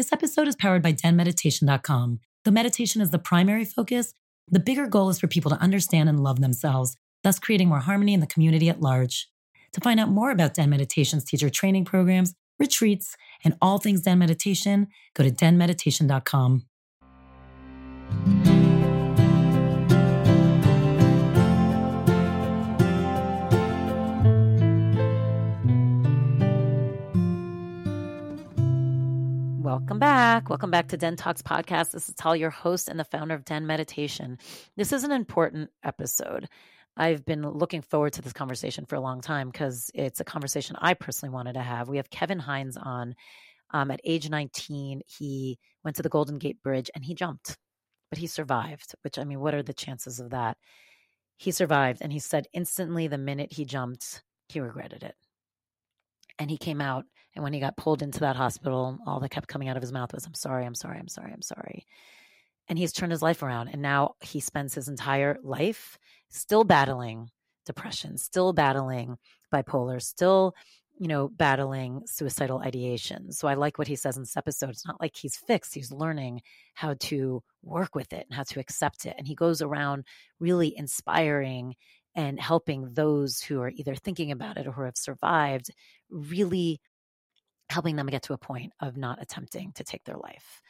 This episode is powered by denmeditation.com. Though meditation is the primary focus, the bigger goal is for people to understand and love themselves, thus creating more harmony in the community at large. To find out more about Den Meditation's teacher training programs, retreats, and all things Den Meditation, go to denmeditation.com. Welcome back. Welcome back to Den Talks podcast. This is Tal, your host and the founder of Den Meditation. This is an important episode. I've been looking forward to this conversation for a long time because it's a conversation I personally wanted to have. We have Kevin Hines on. Um, at age 19, he went to the Golden Gate Bridge and he jumped, but he survived, which I mean, what are the chances of that? He survived and he said instantly the minute he jumped, he regretted it. And he came out and when he got pulled into that hospital, all that kept coming out of his mouth was, I'm sorry, I'm sorry, I'm sorry, I'm sorry. And he's turned his life around. And now he spends his entire life still battling depression, still battling bipolar, still, you know, battling suicidal ideation. So I like what he says in this episode. It's not like he's fixed, he's learning how to work with it and how to accept it. And he goes around really inspiring and helping those who are either thinking about it or who have survived really helping them get to a point of not attempting to take their life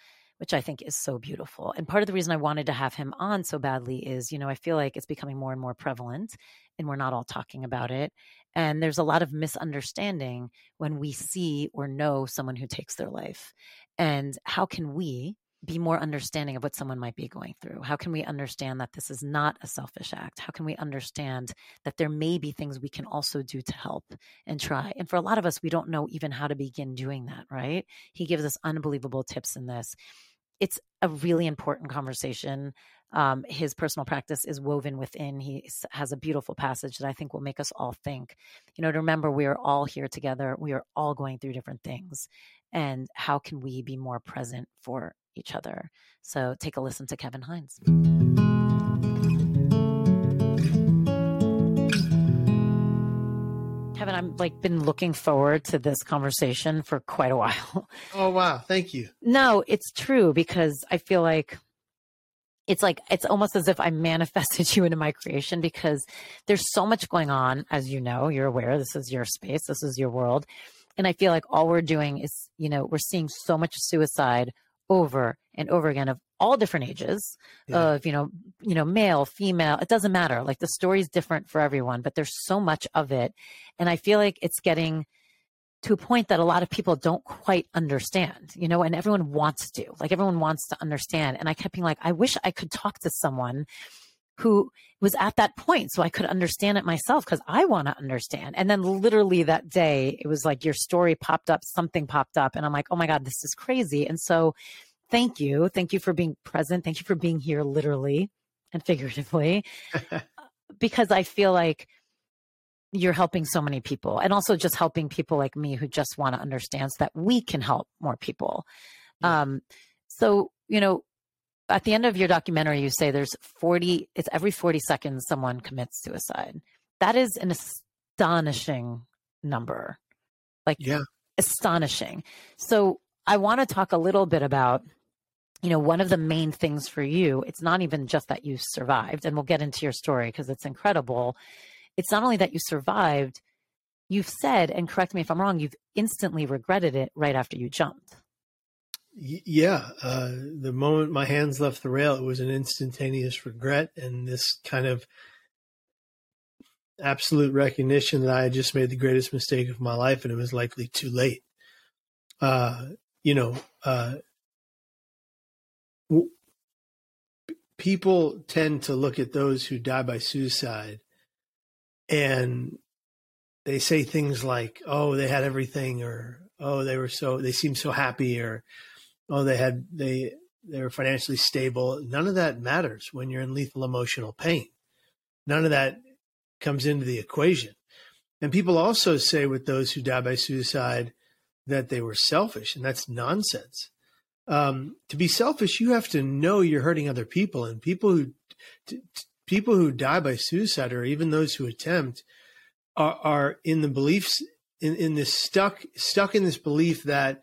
which I think is so beautiful. And part of the reason I wanted to have him on so badly is, you know, I feel like it's becoming more and more prevalent and we're not all talking about it. And there's a lot of misunderstanding when we see or know someone who takes their life. And how can we be more understanding of what someone might be going through? How can we understand that this is not a selfish act? How can we understand that there may be things we can also do to help and try? And for a lot of us, we don't know even how to begin doing that, right? He gives us unbelievable tips in this. It's a really important conversation. Um, his personal practice is woven within. He has a beautiful passage that I think will make us all think. You know, to remember we are all here together. We are all going through different things. And how can we be more present for each other. So take a listen to Kevin Hines. Kevin, I'm like been looking forward to this conversation for quite a while. Oh wow, thank you. No, it's true because I feel like it's like it's almost as if I manifested you into my creation because there's so much going on as you know, you're aware this is your space, this is your world. And I feel like all we're doing is, you know, we're seeing so much suicide over and over again of all different ages yeah. of you know you know male female it doesn't matter. Like the story is different for everyone but there's so much of it. And i feel like it's getting to a point that a lot of people don't quite understand you know and everyone wants to. Like everyone wants to understand. And i kept being like i wish i could talk to someone who was at that point so I could understand it myself because I want to understand. And then literally that day, it was like your story popped up, something popped up, and I'm like, oh my God, this is crazy. And so thank you. Thank you for being present. Thank you for being here literally and figuratively because I feel like you're helping so many people and also just helping people like me who just want to understand so that we can help more people. Yeah. Um, so, you know, at the end of your documentary, you say there's 40, it's every 40 seconds someone commits suicide. That is an astonishing number. Like, yeah, astonishing. So, I want to talk a little bit about, you know, one of the main things for you, it's not even just that you survived, and we'll get into your story because it's incredible. It's not only that you survived, you've said, and correct me if I'm wrong, you've instantly regretted it right after you jumped yeah, uh, the moment my hands left the rail, it was an instantaneous regret and this kind of absolute recognition that I had just made the greatest mistake of my life and it was likely too late. Uh, you know, uh, w- people tend to look at those who die by suicide and they say things like, oh, they had everything or, oh, they were so, they seemed so happy or, oh, they had they they were financially stable. None of that matters when you're in lethal emotional pain. None of that comes into the equation. And people also say with those who die by suicide that they were selfish, and that's nonsense. Um, to be selfish, you have to know you're hurting other people, and people who t- t- people who die by suicide, or even those who attempt, are, are in the beliefs in, in this stuck stuck in this belief that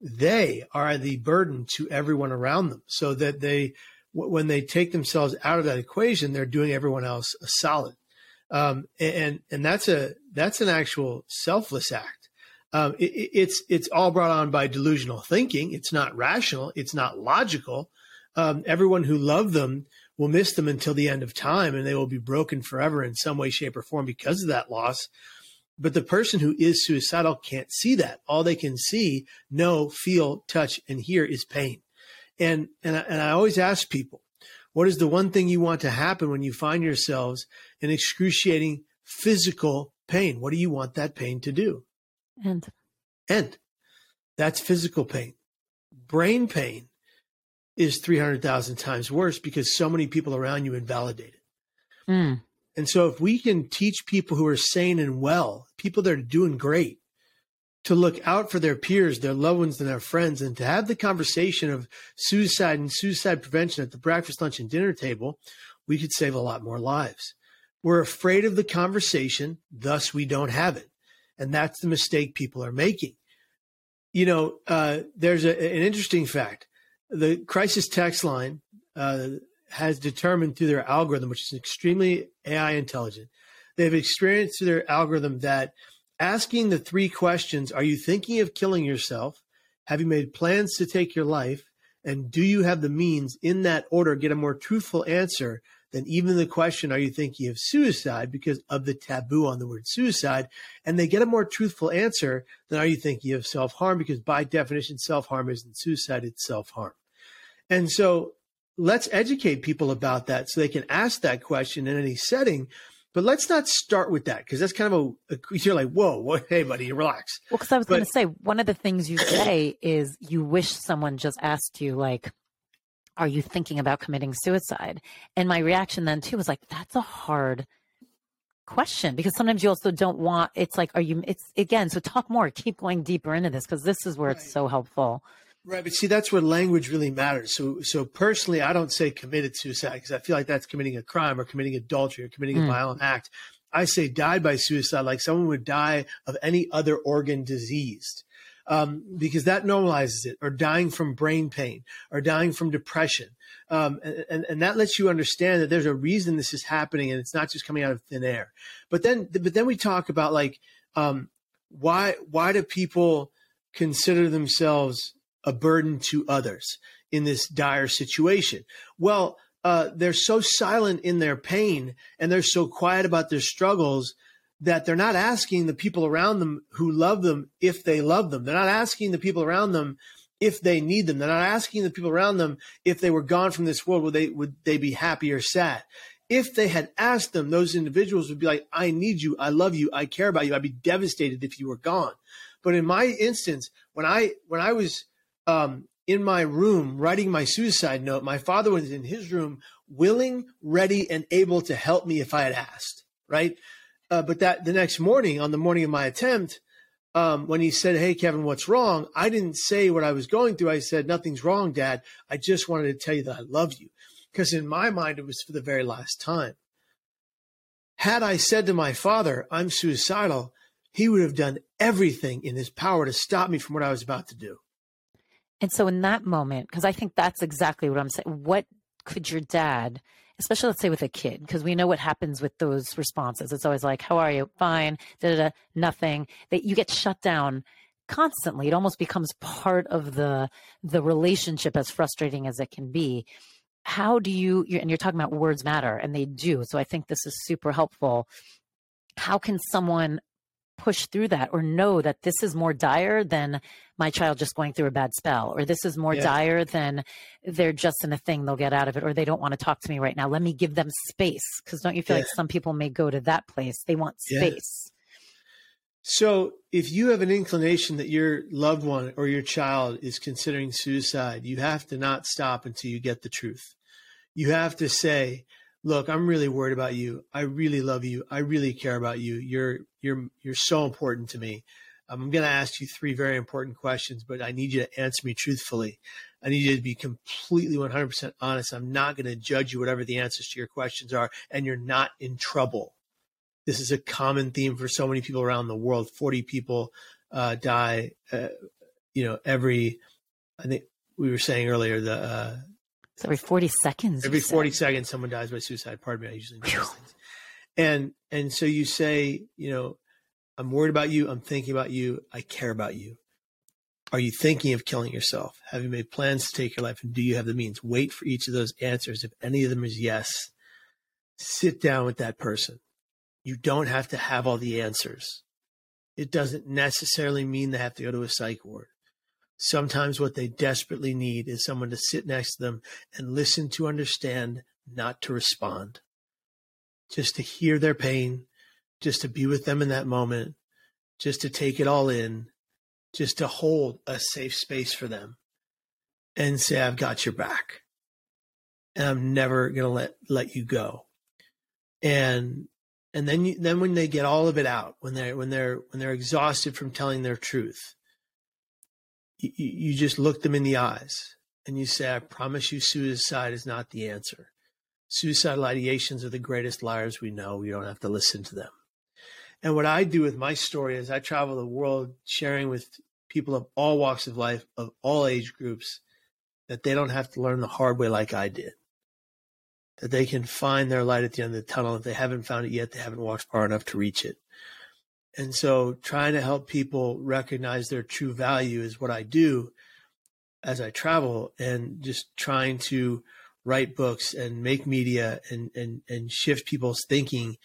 they are the burden to everyone around them so that they when they take themselves out of that equation they're doing everyone else a solid. Um, and and that's a that's an actual selfless act. Um, it, it's it's all brought on by delusional thinking. It's not rational. It's not logical. Um, everyone who loved them will miss them until the end of time and they will be broken forever in some way shape or form because of that loss but the person who is suicidal can't see that. All they can see, know, feel, touch, and hear is pain. And and I, and I always ask people, what is the one thing you want to happen when you find yourselves in excruciating physical pain? What do you want that pain to do? End. End. That's physical pain. Brain pain is 300,000 times worse because so many people around you invalidate it. Mm. And so if we can teach people who are sane and well, people that are doing great, to look out for their peers, their loved ones, and their friends, and to have the conversation of suicide and suicide prevention at the breakfast, lunch, and dinner table, we could save a lot more lives. We're afraid of the conversation, thus we don't have it. And that's the mistake people are making. You know, uh, there's a, an interesting fact. The crisis text line, uh, has determined through their algorithm, which is extremely AI intelligent, they've experienced through their algorithm that asking the three questions Are you thinking of killing yourself? Have you made plans to take your life? And do you have the means in that order get a more truthful answer than even the question, Are you thinking of suicide? because of the taboo on the word suicide. And they get a more truthful answer than Are you thinking of self harm? because by definition, self harm isn't suicide, it's self harm. And so let's educate people about that so they can ask that question in any setting. But let's not start with that because that's kind of a, a, you're like, whoa, whoa, hey, buddy, relax. Well, because I was going to say one of the things you say is you wish someone just asked you, like, are you thinking about committing suicide? And my reaction then too was like, that's a hard question because sometimes you also don't want. It's like, are you? It's again. So talk more. Keep going deeper into this because this is where right. it's so helpful. Right, but see, that's where language really matters. So, so personally, I don't say committed suicide because I feel like that's committing a crime or committing adultery or committing mm. a hmm. violent act. I say died by suicide like someone would die of any other organ diseased. Um, because that normalizes it, or dying from brain pain, or dying from depression. Um, and, and that lets you understand that there's a reason this is happening and it's not just coming out of thin air. But then, but then we talk about like, um, why, why do people consider themselves a burden to others in this dire situation. Well, uh, they're so silent in their pain and they're so quiet about their struggles that they're not asking the people around them who love them if they love them. They're not asking the people around them if they need them. They're not asking the people around them if they were gone from this world, would they would they be happy or sad? If they had asked them, those individuals would be like, I need you, I love you, I care about you. I'd be devastated if you were gone. But in my instance, when I when I was um, in my room writing my suicide note. My father was in his room, willing, ready, and able to help me if I had asked. Right. Uh, but that the next morning, on the morning of my attempt, um, when he said, "Hey, Kevin, what's wrong?" I didn't say what I was going through. I said, "Nothing's wrong, Dad. I just wanted to tell you that I love you," because in my mind it was for the very last time. Had I said to my father, "I'm suicidal," he would have done everything in his power to stop me from what I was about to do. And so in that moment, because I think that's exactly what I'm saying, what could your dad, especially let's say with a kid, because we know what happens with those responses. It's always like, how are you? Fine, da, da, da, nothing. That you get shut down constantly. It almost becomes part of the the relationship as frustrating as it can be. How do you, and you're talking about words matter, and they do. So I think this is super helpful. How can someone push through that or know that this is more dire than my child just going through a bad spell or this is more yeah. dire than they're just in a thing they'll get out of it or they don't want to talk to me right now let me give them space because don't you feel yeah. like some people may go to that place they want space yeah. so if you have an inclination that your loved one or your child is considering suicide you have to not stop until you get the truth you have to say look, I'm really worried about you. I really love you. I really care about you. You're you're you're so important to me. Um, I'm going to ask you three very important questions, but I need you to answer me truthfully. I need you to be completely 100% honest. I'm not going to judge you, whatever the answers to your questions are, and you're not in trouble. This is a common theme for so many people around the world. 40 people uh, die, uh, you know, every, I think we were saying earlier, the, uh, so every 40 seconds. Every 40 seconds, someone dies by suicide. Pardon me. I usually know things. And, and so you say, you know, I'm worried about you. I'm thinking about you. I care about you. Are you thinking of killing yourself? Have you made plans to take your life? And do you have the means? Wait for each of those answers. If any of them is yes, sit down with that person. You don't have to have all the answers. It doesn't necessarily mean they have to go to a psych ward. Sometimes what they desperately need is someone to sit next to them and listen to understand, not to respond. Just to hear their pain, just to be with them in that moment, just to take it all in just to hold a safe space for them and say, I've got your back and I'm never to let, let you go. And, and then, you, then when they get all of it out, when they're, when they're, when they're exhausted from telling their truth, you, you just look them in the eyes and you say, I promise you suicide is not the answer. Suicidal ideations are the greatest liars we know. We don't have to listen to them. And what I do with my story is I travel the world sharing with people of all walks of life, of all age groups, that they don't have to learn the hard way like I did. That they can find their light at the end of the tunnel. If they haven't found it yet, they haven't walked far enough to reach it. And so trying to help people recognize their true value is what I do as I travel and just trying to write books and make media and, and, and shift people's thinking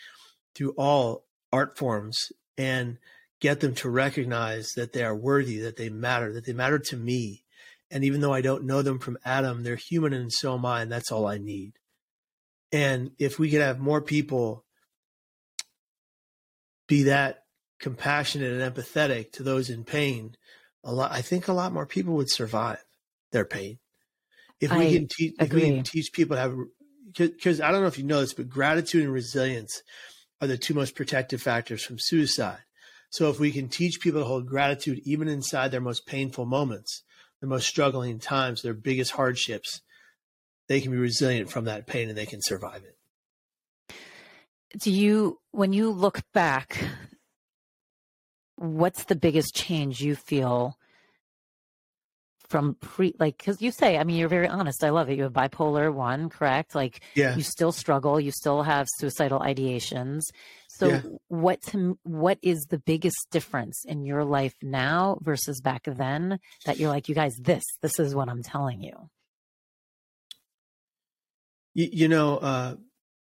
through all art forms and get them to recognize that they are worthy, that they matter, that they matter to me. And even though I don't know them from Adam, they're human and so am I, and that's all I need. And if we could have more people be that compassionate and empathetic to those in pain, a lot I think a lot more people would survive their pain. If we I can teach if we can teach people to have because I don't know if you know this, but gratitude and resilience are the two most protective factors from suicide. So if we can teach people to hold gratitude even inside their most painful moments, their most struggling times, their biggest hardships, they can be resilient from that pain and they can survive it. Do you, when you look back, what's the biggest change you feel from pre like because you say i mean you're very honest i love it you have bipolar one correct like yeah you still struggle you still have suicidal ideations so Yeah. what to, what is the biggest difference in your life now versus back then that you're like you guys this this is what i'm telling you You, you know, uh,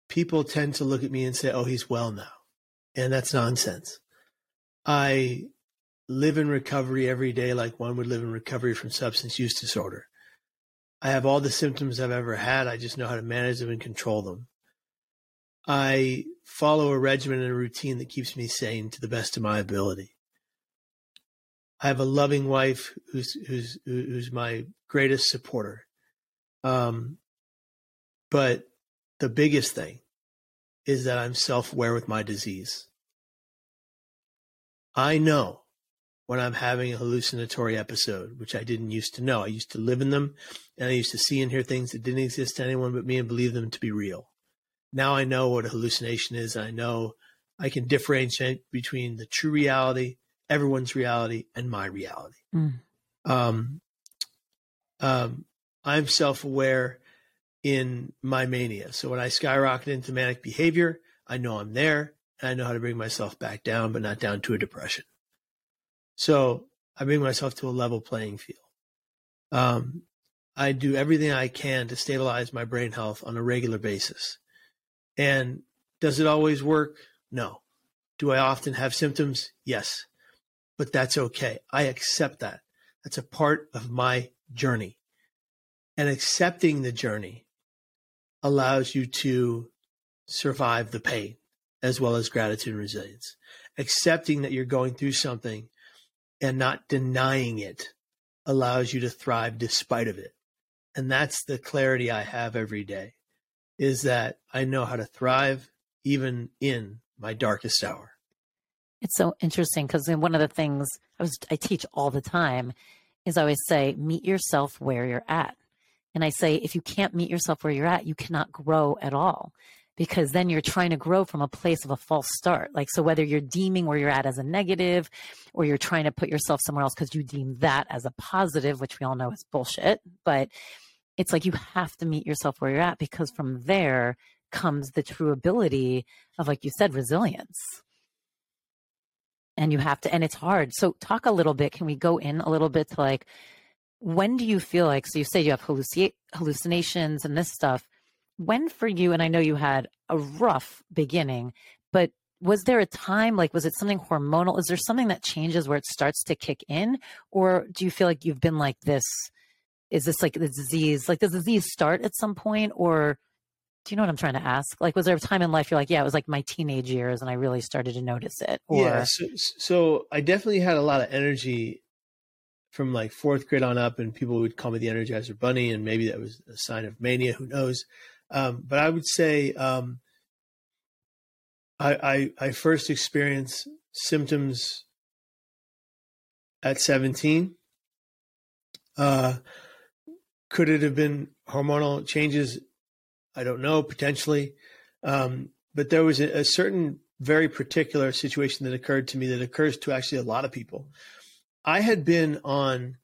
people tend to look at me and say, "Oh, he's well now," and that's nonsense. I live in recovery every day like one would live in recovery from substance use disorder. I have all the symptoms I've ever had. I just know how to manage them and control them. I follow a regimen and a routine that keeps me sane to the best of my ability. I have a loving wife who's who's who's my greatest supporter. Um, but the biggest thing is that I'm self-aware with my disease. I know when I'm having a hallucinatory episode, which I didn't used to know. I used to live in them and I used to see and hear things that didn't exist to anyone but me and believe them to be real. Now I know what a hallucination is. I know I can differentiate between the true reality, everyone's reality, and my reality. Mm. Um, um, I'm self aware in my mania. So when I skyrocket into manic behavior, I know I'm there and I know how to bring myself back down, but not down to a depression. So I bring myself to a level playing field. Um, I do everything I can to stabilize my brain health on a regular basis. And does it always work? No. Do I often have symptoms? Yes. But that's okay. I accept that. That's a part of my journey. And accepting the journey allows you to survive the pain as well as gratitude and resilience. Accepting that you're going through something and not denying it allows you to thrive despite of it. And that's the clarity I have every day is that I know how to thrive even in my darkest hour. It's so interesting because one of the things I was I teach all the time is I always say meet yourself where you're at. And I say if you can't meet yourself where you're at, you cannot grow at all because then you're trying to grow from a place of a false start. Like, so whether you're deeming where you're at as a negative or you're trying to put yourself somewhere else because you deem that as a positive, which we all know is bullshit, but it's like you have to meet yourself where you're at because from there comes the true ability of, like you said, resilience. And you have to, and it's hard. So, talk a little bit. Can we go in a little bit to like, when do you feel like, so you say you have halluci- hallucinations and this stuff when for you, and I know you had a rough beginning, but was there a time like was it something hormonal? Is there something that changes where it starts to kick in? Or do you feel like you've been like this? Is this like the disease like does the disease start at some point? Or do you know what i'm trying to ask? Like was there a time in life you're like yeah it was like my teenage years and i really started to notice it or yeah so, so i definitely had a lot of energy from like fourth grade on up and people would call me the energizer bunny and maybe that was a sign of mania who knows um, but I would say um, I, I, I first experienced symptoms at 17. Uh, could it have been hormonal changes? I don't know, potentially. Um, but there was a, a, certain very particular situation that occurred to me that occurs to actually a lot of people. I had been on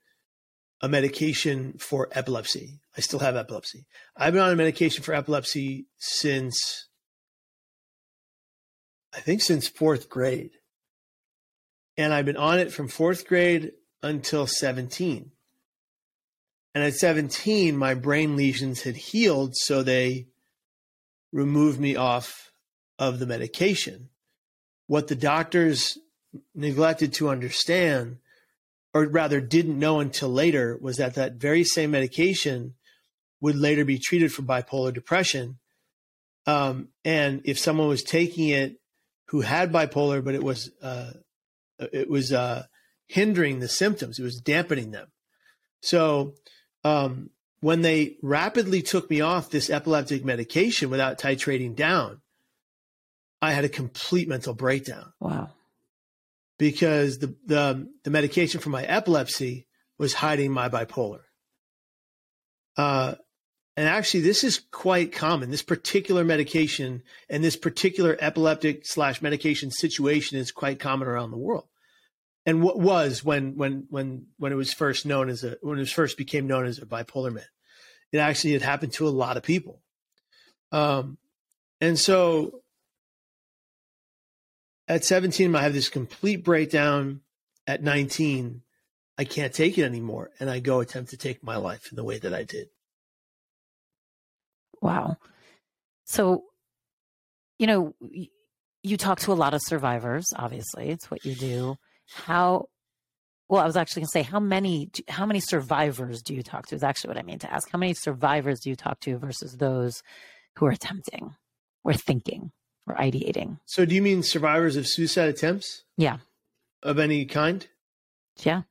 a medication for epilepsy. I still have epilepsy. I've been on a medication for epilepsy since, I think, since fourth grade. And I've been on it from fourth grade until 17. And at 17, my brain lesions had healed, so they removed me off of the medication. What the doctors neglected to understand or rather didn't know until later, was that that very same medication would later be treated for bipolar depression. Um, and if someone was taking it who had bipolar, but it was uh, it was uh, hindering the symptoms, it was dampening them. So um, when they rapidly took me off this epileptic medication without titrating down, I had a complete mental breakdown. Wow because the, the, the medication for my epilepsy was hiding my bipolar. Uh, and actually, this is quite common. This particular medication and this particular epileptic slash medication situation is quite common around the world. And what was when when when when it was first known as a when it first became known as a bipolar med, it actually had happened to a lot of people. Um, and so at 17, I have this complete breakdown. At 19, I can't take it anymore. And I go attempt to take my life in the way that I did. Wow. So, you know, you talk to a lot of survivors, obviously, it's what you do. How, well, I was actually going to say, how many, how many survivors do you talk to is actually what I mean to ask. How many survivors do you talk to versus those who are attempting or thinking? Or ideating. So, do you mean survivors of suicide attempts? Yeah. Of any kind? Yeah.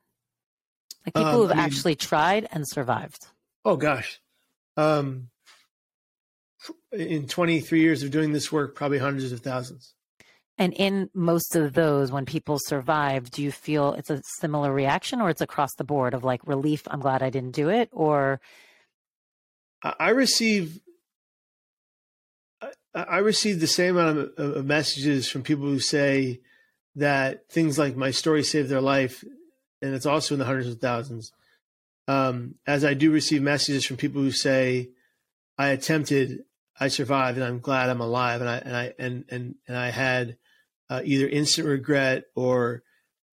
Like people um, who've I mean, actually tried and survived. Oh, gosh. Um, in 23 years of doing this work, probably hundreds of thousands. And in most of those, when people survive, do you feel it's a similar reaction or it's across the board of like relief, I'm glad I didn't do it? Or I receive I received the same amount of, of, messages from people who say that things like my story saved their life, and it's also in the hundreds of thousands. Um, as I do receive messages from people who say, "I attempted, I survived, and I'm glad I'm alive," and I and I and and and I had uh, either instant regret or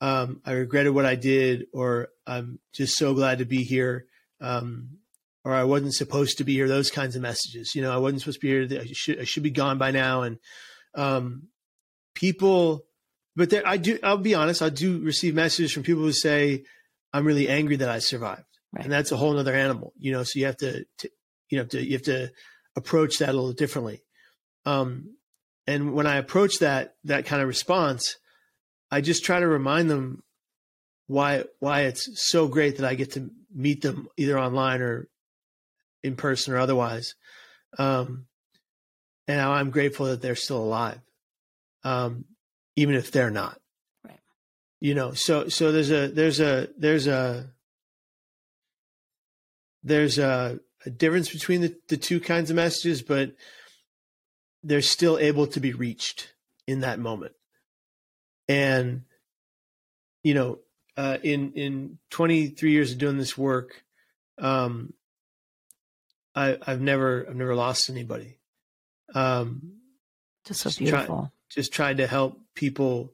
um, I regretted what I did, or I'm just so glad to be here. Um, or I wasn't supposed to be here. Those kinds of messages. You know, I wasn't supposed to be here. I should I should be gone by now. And um, people, but there, I do. I'll be honest. I do receive messages from people who say, "I'm really angry that I survived," right. and that's a whole other animal. You know, so you have to, to you know, to, you have to approach that a little differently. Um, and when I approach that that kind of response, I just try to remind them why why it's so great that I get to meet them either online or in person or otherwise. Um, and I'm grateful that they're still alive, um, even if they're not. Right. You know, so so there's a there's a there's a there's a, a difference between the, the two kinds of messages, but they're still able to be reached in that moment. And, you know, uh, in, in 23 years of doing this work, um, I, I've never, I've never lost anybody. Um, just so beautiful. Try, just tried to help people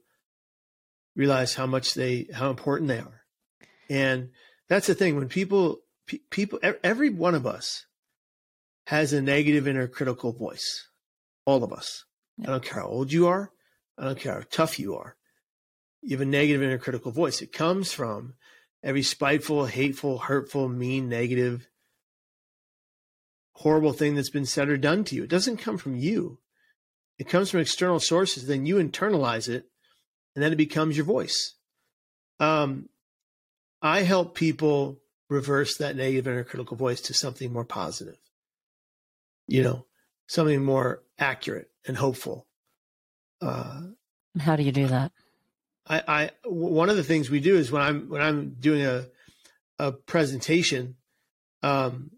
realize how much they, how important they are. And that's the thing when people, pe- people, every one of us has a negative inner critical voice. All of us. Yeah. I don't care how old you are. I don't care how tough you are. You have a negative inner critical voice. It comes from every spiteful, hateful, hurtful, mean, negative, horrible thing that's been said or done to you. It doesn't come from you. It comes from external sources. Then you internalize it, and then it becomes your voice. Um, I help people reverse that negative inner critical voice to something more positive you know, something more accurate and hopeful. Uh, How do you do that? I, I one of the things we do is when I'm when I'm doing a a presentation, um,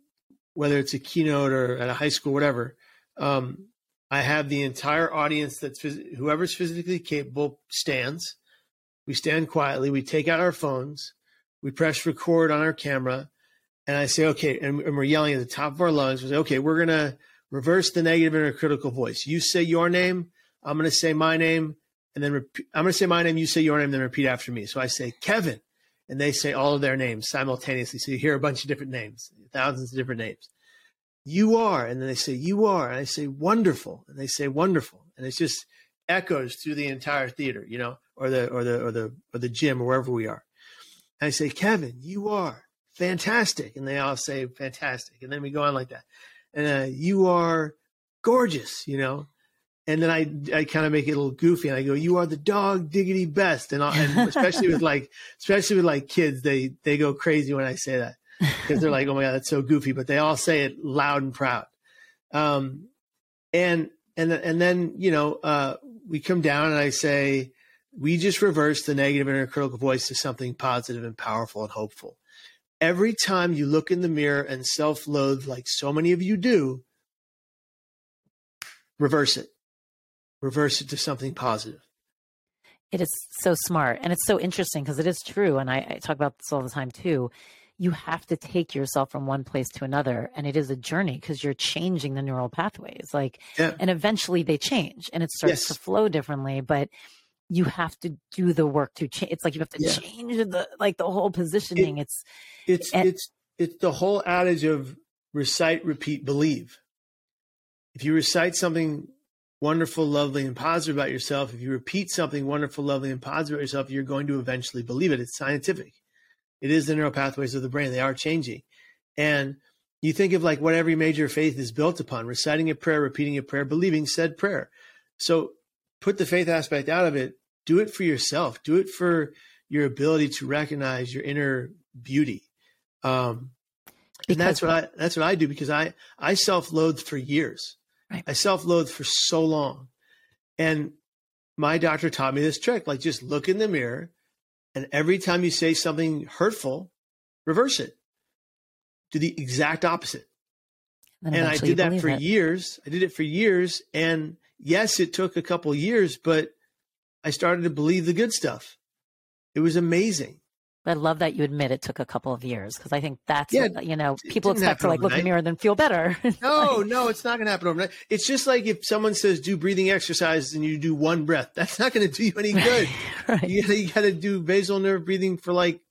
whether it's a keynote or at a high school, whatever, um, I have the entire audience that's phys- whoever's physically capable stands. We stand quietly. We take out our phones. We press record on our camera, and I say, okay, and, and we're yelling at the top of our lungs. We say, okay, we're gonna reverse the negative inner critical voice. You say your name, I'm gonna say my name, and then I'm gonna say my name. You say your name, then repeat after me. So I say Kevin, and they say all of their names simultaneously. So you hear a bunch of different names, thousands of different names. You are, and then they say you are, and I say wonderful, and they say wonderful, and it just echoes through the entire theater, you know, or the or the or the or the gym or wherever we are. And I say, Kevin, you are fantastic. And they all say fantastic. And then we go on like that. And uh, you are gorgeous, you know? And then I, I kind of make it a little goofy and I go, you are the dog diggity best. And, and especially with like, especially with like kids, they, they go crazy when I say that because they're like, oh my God, that's so goofy, but they all say it loud and proud. Um, and, and, and then, you know, uh, we come down and I say, we just reverse the negative inner critical voice to something positive and powerful and hopeful every time you look in the mirror and self loathe, like so many of you do, reverse it. Reverse it to something positive. It is so smart. And it's so interesting because it is true. And I, I, talk about this all the time too. You have to take yourself from one place to another. And it is a journey because you're changing the neural pathways. Like, yeah. and eventually they change and it starts yes. to flow differently. But you have to do the work to change. It's like you have to yeah. change the like the whole positioning. It, it's it's and, it's it's the whole adage of recite, repeat, believe. If you recite something wonderful, lovely, and positive about yourself, if you repeat something wonderful, lovely, and positive about yourself, you're going to eventually believe it. It's scientific. It is the neural pathways of the brain. They are changing. And you think of like what every major faith is built upon reciting a prayer, repeating a prayer, believing said prayer. So put the faith aspect out of it do it for yourself. Do it for your ability to recognize your inner beauty. Um, and that's what I that's what I do because I I self-loathed for years. Right. I self-loathed for so long. And my doctor taught me this trick like just look in the mirror and every time you say something hurtful, reverse it. Do the exact opposite. And, and I did that for it. years. I did it for years and yes, it took a couple years, but I started to believe the good stuff. It was amazing. I love that you admit it took a couple of years because I think that's yeah, what, you know people expect to like look in the mirror and then feel better. no, like, no, it's not going to happen overnight. It's just like if someone says do breathing exercises and you do one breath, that's not going to do you any good. right. You got to do vagal nerve breathing for like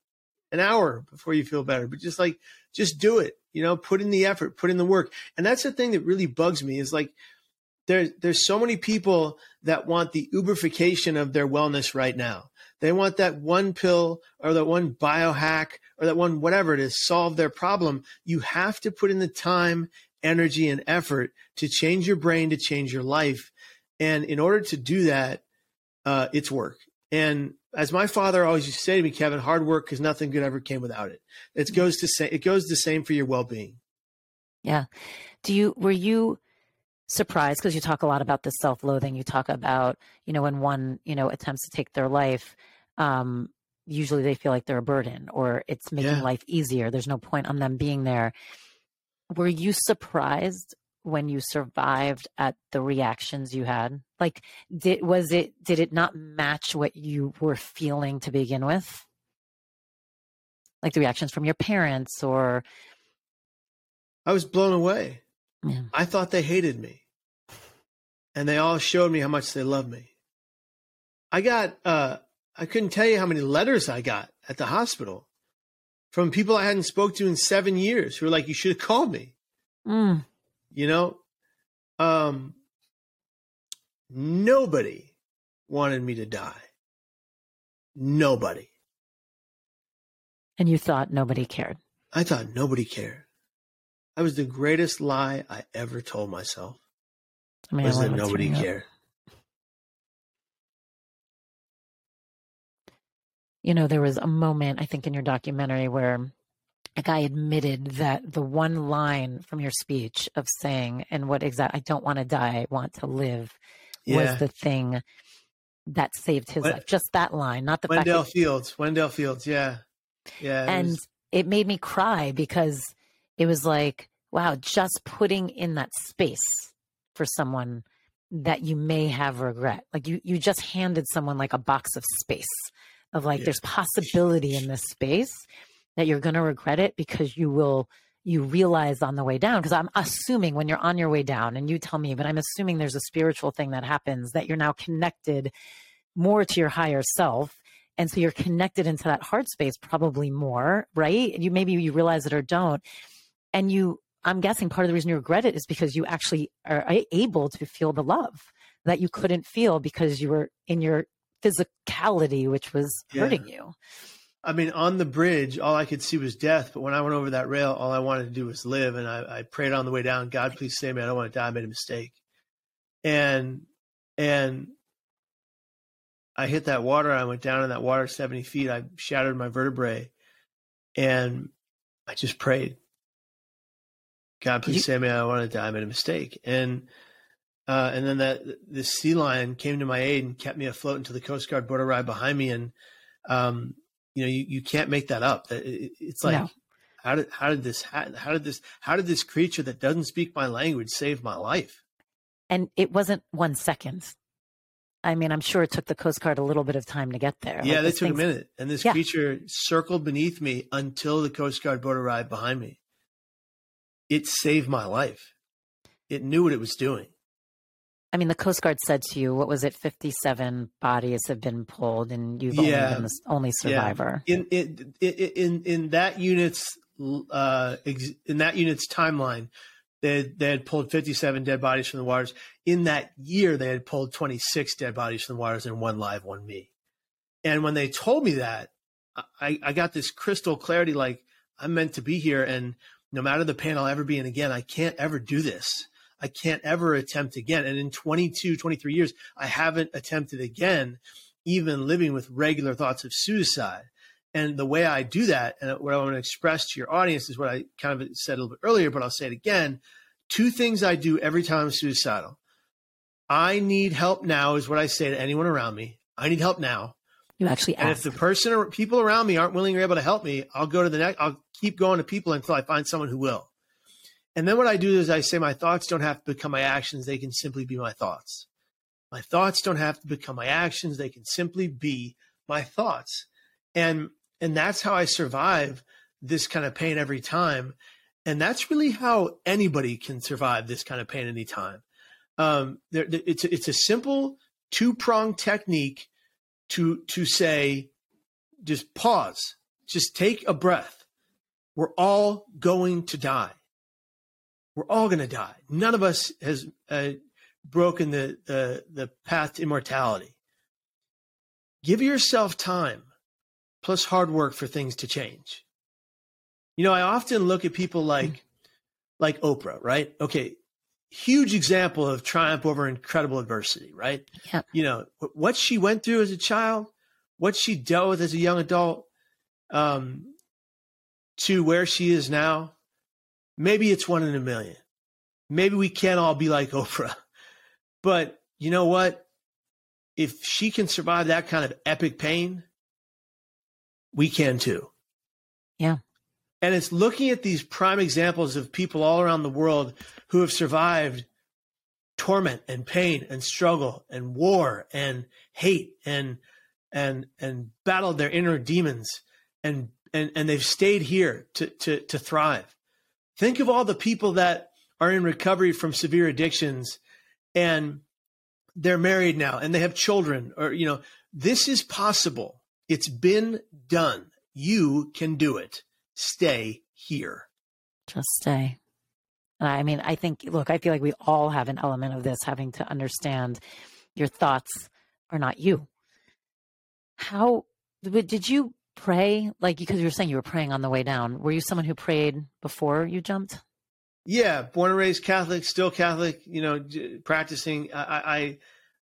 an hour before you feel better. But just like just do it. You know, put in the effort, put in the work, and that's the thing that really bugs me is like there's there's so many people that want the uberification of their wellness right now. They want that one pill or that one biohack or that one whatever to solve their problem. You have to put in the time, energy, and effort to change your brain, to change your life. And in order to do that, uh, it's work. And as my father always used to say to me, Kevin, hard work because nothing good ever came without it. It goes to say it goes the same for your well being. Yeah. Do you were you surprised because you talk a lot about the self-loathing you talk about you know when one you know attempts to take their life um usually they feel like they're a burden or it's making yeah. life easier there's no point on them being there were you surprised when you survived at the reactions you had? Like did was it did it not match what you were feeling to begin with? Like the reactions from your parents or I was blown away. Yeah. I thought they hated me. And they all showed me how much they loved me. I got uh I couldn't tell you how many letters I got at the hospital from people I hadn't spoke to in 7 years who were like you should have called me. Mm. You know, um, nobody wanted me to die. Nobody. And you thought nobody cared. I thought nobody cared. That was the greatest lie I ever told myself. I mean, was I that nobody up. cared. You know, there was a moment I think in your documentary where a guy admitted that the one line from your speech of saying and what exact I don't want to die, I want to live Yeah. was the thing that saved his life. Just that line, not the Wendell fact Fields. Wendell Fields. Yeah. Yeah. that it and was- it made me cry because it was like, wow, just putting in that space for someone that you may have regret. Like you you just handed someone like a box of space of like Yeah. there's possibility in this space that you're going to regret it because you will you realize on the way down because i'm assuming when you're on your way down and you tell me but i'm assuming there's a spiritual thing that happens that you're now connected more to your higher self and so you're connected into that heart space probably more right you maybe you realize it or don't and you i'm guessing part of the reason you regret it is because you actually are able to feel the love that you couldn't feel because you were in your physicality which was Yeah. hurting you I mean, on the bridge, all I could see was death. But when I went over that rail, all I wanted to do was live. And I, I prayed on the way down, God, please save me. I don't want to die. I made a mistake. And, and I hit that water. I went down in that water 70 feet. I shattered my vertebrae and I just prayed. God, please You- save me. I want to die. I made a mistake. And, uh, and then that this sea lion came to my aid and kept me afloat until the Coast Guard boat arrived behind me. And, um, you know, you, you can't make that up. It- It's like, No. how did, how did this, how, how did this, how did this creature that doesn't speak my language save my life? and it wasn't one second. I mean, I'm sure it took the Coast Guard a little bit of time to get there. Yeah, Like, they took a minute. And this Yeah. creature circled beneath me until the Coast Guard boat arrived behind me. It saved my life. It knew what it was doing. I mean, the Coast Guard said to you, what was it? 57 bodies have been pulled, and you've Yeah. only been the only survivor. Yeah. In in in in that unit's uh ex- in that unit's timeline, they had, they had pulled 57 dead bodies from the waters. In that year, they had pulled 26 dead bodies from the waters and one live, one me. And when they told me that, I, I got this crystal clarity like I'm meant to be here. And no matter the pain I'll ever be in again, I can't ever do this. I can't ever attempt again. And in 22, 23 years, I haven't attempted again, even living with regular thoughts of suicide. And the way I do that, and what I want to express to your audience is what I kind of said a little bit earlier, but I'll say it again. Two things I do every time I'm suicidal. I need help now, is what I say to anyone around me. I need help now. You actually And if the person or people around me aren't willing or able to help me, I'll go to the next. I'll keep going to people until I find someone who will. And then what I do is I say my thoughts don't have to become my actions; they can simply be my thoughts. My thoughts don't have to become my actions; they can simply be my thoughts. And and that's how I survive this kind of pain every time. And that's really how anybody can survive this kind of pain anytime. Um, there, there- it's it's a simple two pronged technique to to say just pause. Just take a breath. We're all going to die. We're all going to die. None of us has uh, broken the, the the path to immortality. Give yourself time plus hard work for things to change. You know i often look at people like like oprah right? Okay huge example of triumph over incredible adversity right? Yeah. you know what she went through as a child what she dealt with as a young adult um, to where she is now maybe it's one in a million. Maybe we can't all be like oprah. But you know what? If she can survive that kind of epic pain we can too. Yeah. And it's looking at these prime examples of people all around the world who have survived torment and pain and struggle and war and hate and and and battled their inner demons and and and they've stayed here to to to thrive. Think of all the people that are in recovery from severe addictions and they're married now and they have children or you know this is possible. It's been done. You can do it. Stay here. Just stay. I mean, I think, look, I feel like we all have an element of this having to understand your thoughts are not you. How did you pray? Like, because you were saying you were praying on the way down. Were you someone who prayed before you jumped? Yeah, born and raised Catholic, still Catholic. You know, practicing. I,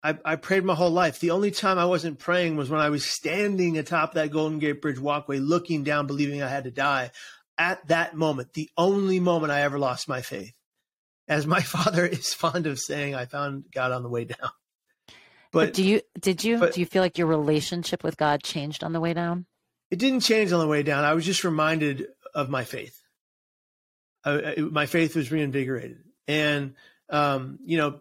I, I, I prayed my whole life. The only time I wasn't praying was when I was standing atop that Golden Gate Bridge walkway, looking down, believing I had to die at that moment, the only moment I ever lost my faith. As my father is fond of saying, I found God on the way down. But, but do you did you but, do you feel like your relationship with God changed on the way down? It didn't change on the way down. I was just reminded of my faith. I, my faith was reinvigorated, and um, you know,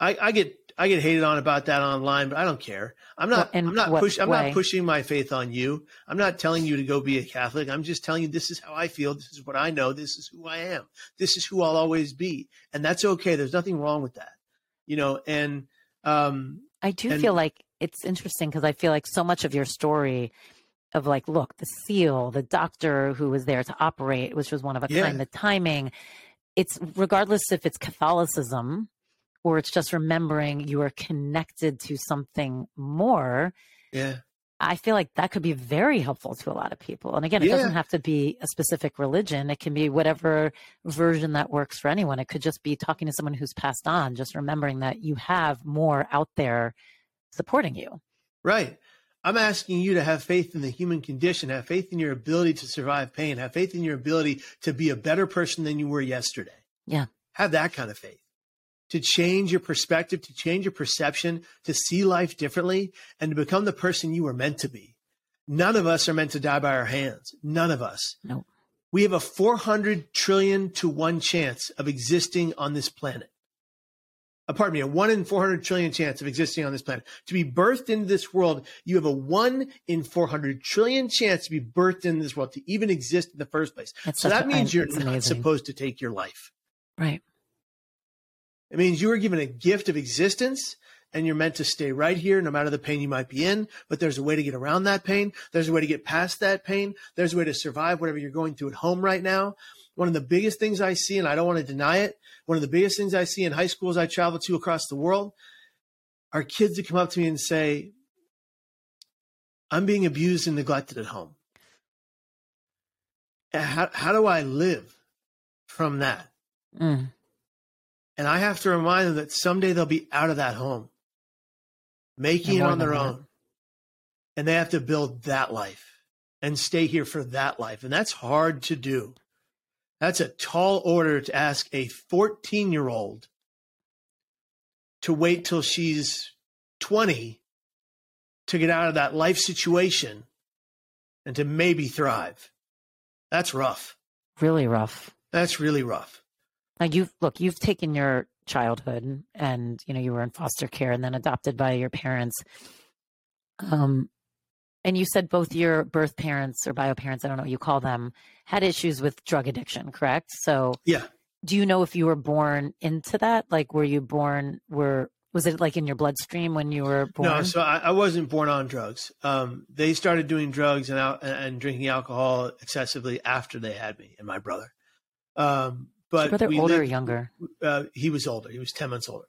I, I get I get hated on about that online, but I don't care. I'm not. I'm not push, I'm not pushing my faith on you. I'm not telling you to go be a Catholic. I'm just telling you this is how I feel. This is what I know. This is who I am. This is who I'll always be, and that's okay. There's nothing wrong with that, you know. And um, I do and, feel like it's interesting because I feel like so much of your story of like, look, the seal, the doctor who was there to operate, which was one of a yeah. kind, the timing. It's regardless if it's Catholicism or it's just remembering you are connected to something more. Yeah. I feel like that could be very helpful to a lot of people. And again, it yeah. doesn't have to be a specific religion. It can be whatever version that works for anyone. It could just be talking to someone who's passed on, just remembering that you have more out there supporting you. Right. I'm asking you to have faith in the human condition, have faith in your ability to survive pain, have faith in your ability to be a better person than you were yesterday. Yeah. Have that kind of faith to change your perspective, to change your perception, to see life differently, and to become the person you were meant to be. None of us are meant to die by our hands. None of us. No. We have a 400 trillion to one chance of existing on this planet. Uh, pardon me, a one in 400 trillion chance of existing on this planet. To be birthed into this world, you have a one in 400 trillion chance to be birthed into this world, to even exist in the first place. That's so that means you're not amazing. supposed to take your life. Right. It means you are given a gift of existence and you're meant to stay right here no matter the pain you might be in. But there's a way to get around that pain. There's a way to get past that pain. There's a way to survive whatever you're going through at home right now. One of the biggest things I see, and I don't want to deny it, one of the biggest things I see in high schools I travel to across the world are kids that come up to me and say, I'm being abused and neglected at home. How, how do I live from that? Mm. And I have to remind them that someday they'll be out of that home, making it on their own. And they have to build that life and stay here for that life. And that's hard to do. That's a tall order to ask a 14 year old to wait till she's 20 to get out of that life situation and to maybe thrive. That's rough. Really rough. That's really rough. Like you've look, you've taken your childhood and you know you were in foster care and then adopted by your parents. Um, and you said both your birth parents or bio parents, I don't know what you call them, had issues with drug addiction, correct? So yeah. Do you know if you were born into that? Like, were you born? Were was it like in your bloodstream when you were born? No, so I, I wasn't born on drugs. Um, they started doing drugs and, out, and drinking alcohol excessively after they had me and my brother. Um, but brother older lived, or younger? Uh, he was older. He was ten months older.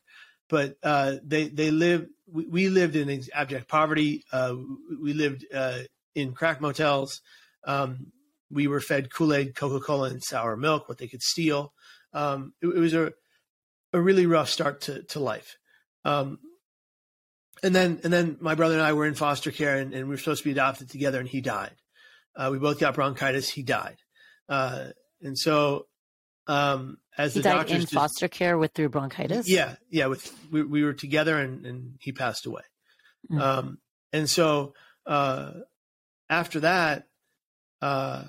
But uh, they they lived. We, we, lived in abject poverty. Uh, we lived uh, in crack motels. Um, we were fed Kool Aid, Coca Cola, and sour milk, what they could steal. Um, it, it, was a a really rough start to to life. Um, and then and then my brother and I were in foster care, and, and we were supposed to be adopted together, and he died. Uh, we both got bronchitis. He died, uh, and so um, as he the died in foster care with through bronchitis. Yeah, yeah. With we, we were together, and, and he passed away. Mm-hmm. Um, and so uh, after that, uh,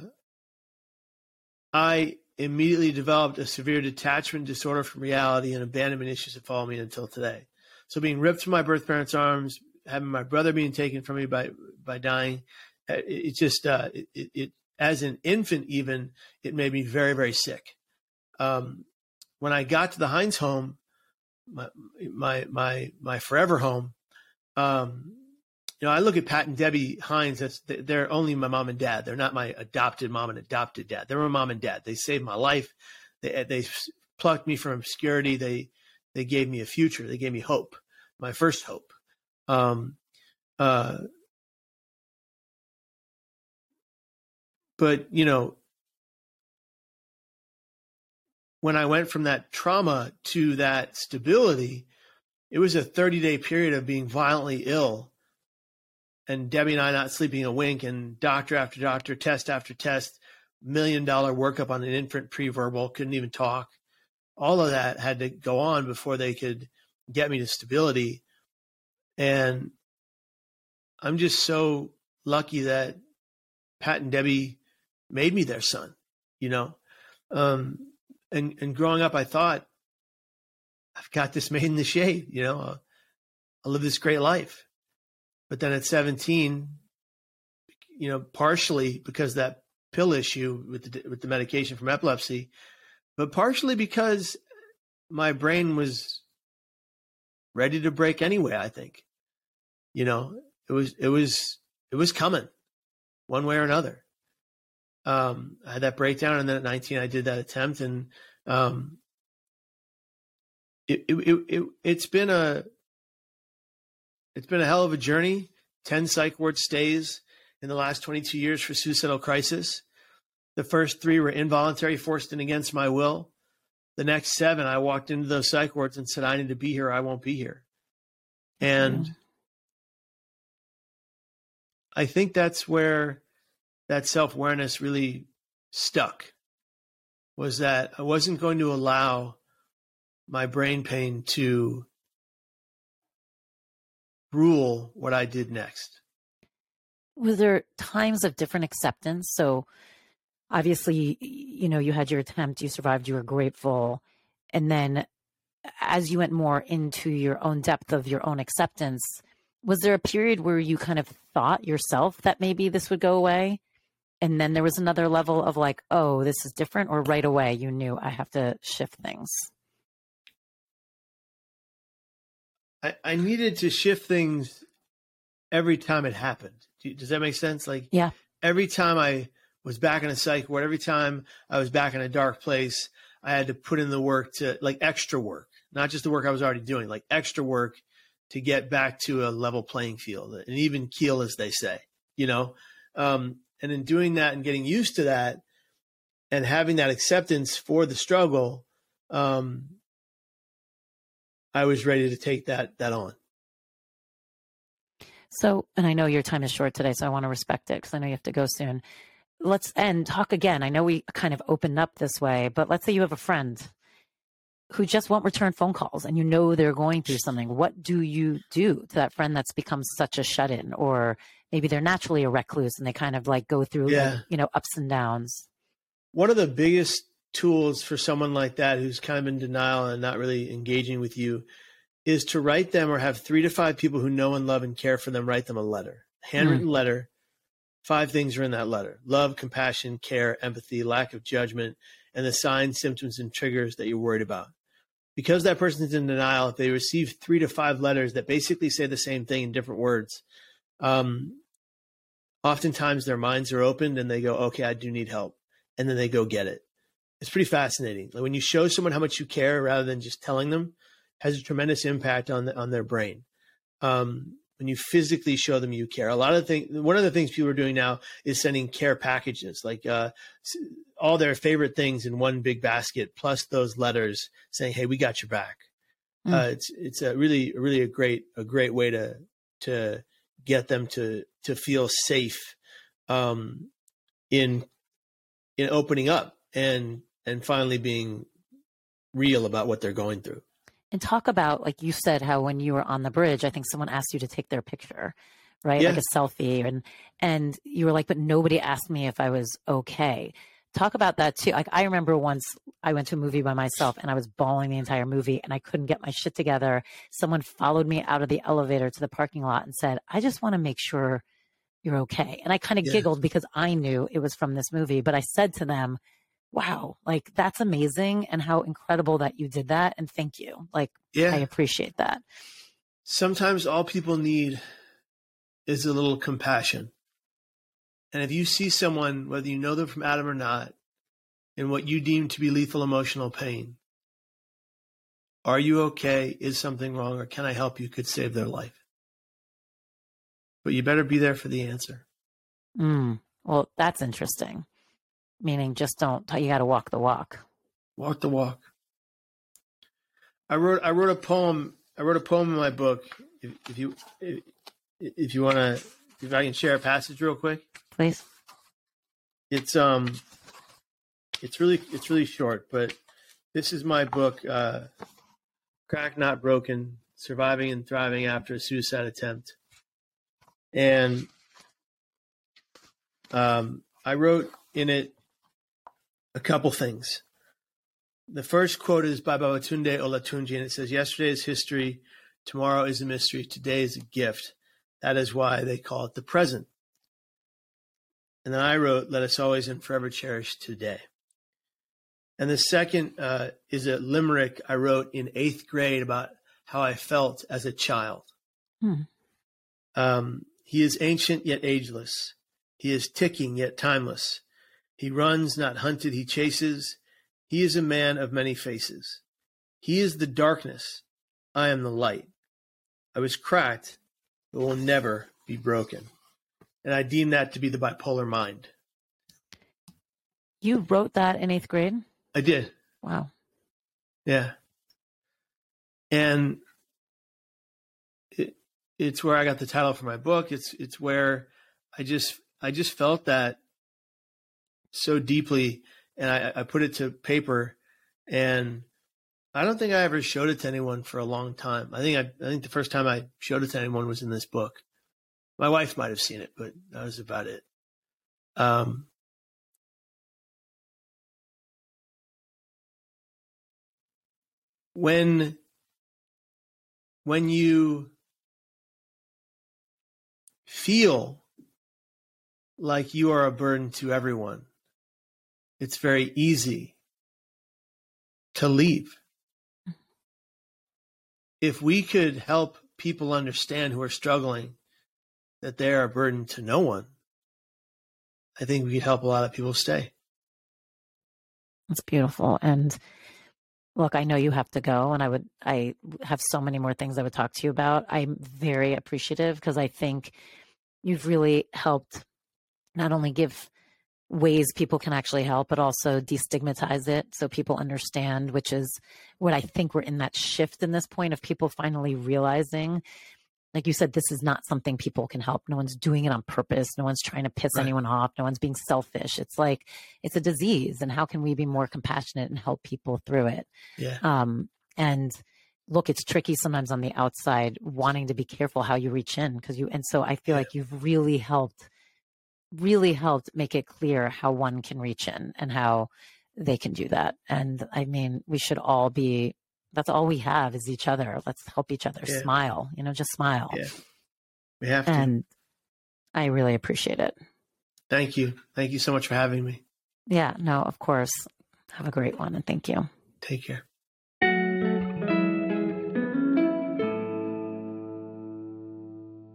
I immediately developed a severe detachment disorder from reality and abandonment issues that follow me until today. So being ripped from my birth parents' arms, having my brother being taken from me by by dying, uh, it, it just uh, it, it, as an infant even it made me very very sick. Um, when I got to the Hines home, my my my my forever home, um, you know, I look at Pat and Debbie Hines. That's they're only my mom and dad. They're not my adopted mom and adopted dad. They're my mom and dad. They saved my life. They they plucked me from obscurity. They they gave me a future. They gave me hope. My first hope. Um, uh, but you know, when I went from that trauma to that stability, it was a 30 day period of being violently ill and Debbie and I not sleeping a wink, and doctor after doctor, test after test, million dollar workup on an infant preverbal, couldn't even talk. All of that had to go on before they could get me to stability. And I'm just so lucky that Pat and Debbie made me their son, you know. Um, and and growing up, I thought I've got this made in the shade, you know. I'll live this great life but then at 17, you know, partially because that pill issue with the, with the medication from epilepsy, but partially because my brain was ready to break anyway. I think, you know, it was it was it was coming, one way or another. Um, I had that breakdown, and then at 19, I did that attempt, and um, it, it, it, it it's been a it's been a hell of a journey. 10 psych ward stays in the last 22 years for suicidal crisis. The first three were involuntary, forced in against my will. The next seven, I walked into those psych wards and said, I need to be here. I won't be here. And mm-hmm. I think that's where that self awareness really stuck was that I wasn't going to allow my brain pain to rule what I did next. Were there times of different acceptance? So obviously, you know, you had your attempt, you survived, you were grateful. And then as you went more into your own depth of your own acceptance, was there a period where you kind of thought yourself that maybe this would go away? And then there was another level of like, oh, this is different, or right away you knew I have to shift things? I, I needed to shift things every time it happened. Does that make sense? Like, yeah, every time I was back in a psych ward, every time I was back in a dark place, I had to put in the work to like extra work, not just the work I was already doing, like extra work to get back to a level playing field, an even keel, as they say, you know? Um, and in doing that and getting used to that and having that acceptance for the struggle, um, I was ready to take that that on. So, and I know your time is short today, so I want to respect it because I know you have to go soon. Let's end talk again. I know we kind of opened up this way, but let's say you have a friend who just won't return phone calls and you know they're going through something. What do you do to that friend that's become such a shut in? Or maybe they're naturally a recluse and they kind of like go through, yeah. like, you know, ups and downs. One of the biggest tools for someone like that who's kind of in denial and not really engaging with you is to write them or have three to five people who know and love and care for them write them a letter handwritten mm. letter five things are in that letter love compassion care empathy lack of judgment and the signs symptoms and triggers that you're worried about because that person's in denial if they receive three to five letters that basically say the same thing in different words um, oftentimes their minds are opened and they go okay i do need help and then they go get it it's pretty fascinating. Like when you show someone how much you care rather than just telling them, has a tremendous impact on the, on their brain. Um, when you physically show them you care, a lot of things. One of the things people are doing now is sending care packages, like uh, all their favorite things in one big basket, plus those letters saying, "Hey, we got your back." Mm. Uh, it's it's a really really a great a great way to to get them to to feel safe um, in in opening up and and finally being real about what they're going through. And talk about, like you said, how when you were on the bridge, I think someone asked you to take their picture, right? Yeah. Like a selfie. And and you were like, but nobody asked me if I was okay. Talk about that too. Like I remember once I went to a movie by myself and I was bawling the entire movie and I couldn't get my shit together. Someone followed me out of the elevator to the parking lot and said, "I just want to make sure you're okay." And I kind of yeah. giggled because I knew it was from this movie, but I said to them, "Wow, like that's amazing and how incredible that you did that and thank you." Like yeah. I appreciate that. Sometimes all people need is a little compassion and if you see someone, whether you know them from Adam or not, in what you deem to be lethal emotional pain, are you okay? Is something wrong? Or can I help you? Could save their life. But you better be there for the answer. Mm, well, that's interesting. Meaning, just don't, you got to walk the walk. Walk the walk. I wrote, I wrote a poem. I wrote a poem in my book. If, if you, if, if you want to, if I can share a passage real quick please? It's um, it's really it's really short, but this is my book, uh, "Cracked Not Broken: Surviving and Thriving After a Suicide Attempt," and um, I wrote in it a couple things. The first quote is by Babatunde Olatunji, and it says, "Yesterday is history, tomorrow is a mystery, today is a gift. That is why they call it the present." And then I wrote, Let us always and forever cherish today. And the second uh, is a limerick I wrote in eighth grade about how I felt as a child. Hmm. Um, he is ancient yet ageless. He is ticking yet timeless. He runs, not hunted, he chases. He is a man of many faces. He is the darkness. I am the light. I was cracked, but will never be broken and I deem that to be the bipolar mind. You wrote that in eighth grade? I did. Wow. Yeah. And it, it's where I got the title for my book. It's it's where I just I just felt that so deeply and I, I put it to paper and I don't think I ever showed it to anyone for a long time. I think I, I think the first time I showed it to anyone was in this book. My wife might have seen it, but that was about it. Um, when when you feel like you are a burden to everyone, it's very easy to leave. If we could help people understand who are struggling that they are a burden to no one, I think we could help a lot of people stay. That's beautiful. And look, I know you have to go and I would I have so many more things I would talk to you about. I'm very appreciative because I think you've really helped not only give ways people can actually help, but also destigmatize it so people understand, which is what I think we're in that shift in this point of people finally realizing like you said, this is not something people can help. No one's doing it on purpose. No one's trying to piss right. anyone off. No one's being selfish. It's like it's a disease, and how can we be more compassionate and help people through it? Yeah. Um, and look, it's tricky sometimes on the outside, wanting to be careful how you reach in because you. And so I feel yeah. like you've really helped, really helped make it clear how one can reach in and how they can do that. And I mean, we should all be that's all we have is each other. Let's help each other yeah. smile, you know, just smile. Yeah. We have to. And I really appreciate it. Thank you. Thank you so much for having me. Yeah, no, of course. Have a great one and thank you. Take care.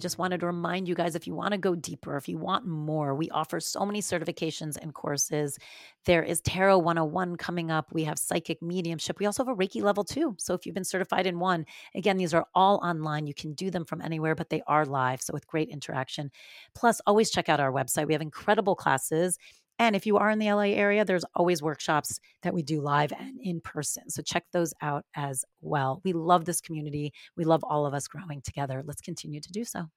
Just wanted to remind you guys if you want to go deeper, if you want more, we offer so many certifications and courses. There is Tarot 101 coming up. We have psychic mediumship. We also have a Reiki level two. So if you've been certified in one, again, these are all online. You can do them from anywhere, but they are live. So with great interaction. Plus, always check out our website. We have incredible classes. And if you are in the LA area, there's always workshops that we do live and in person. So check those out as well. We love this community. We love all of us growing together. Let's continue to do so.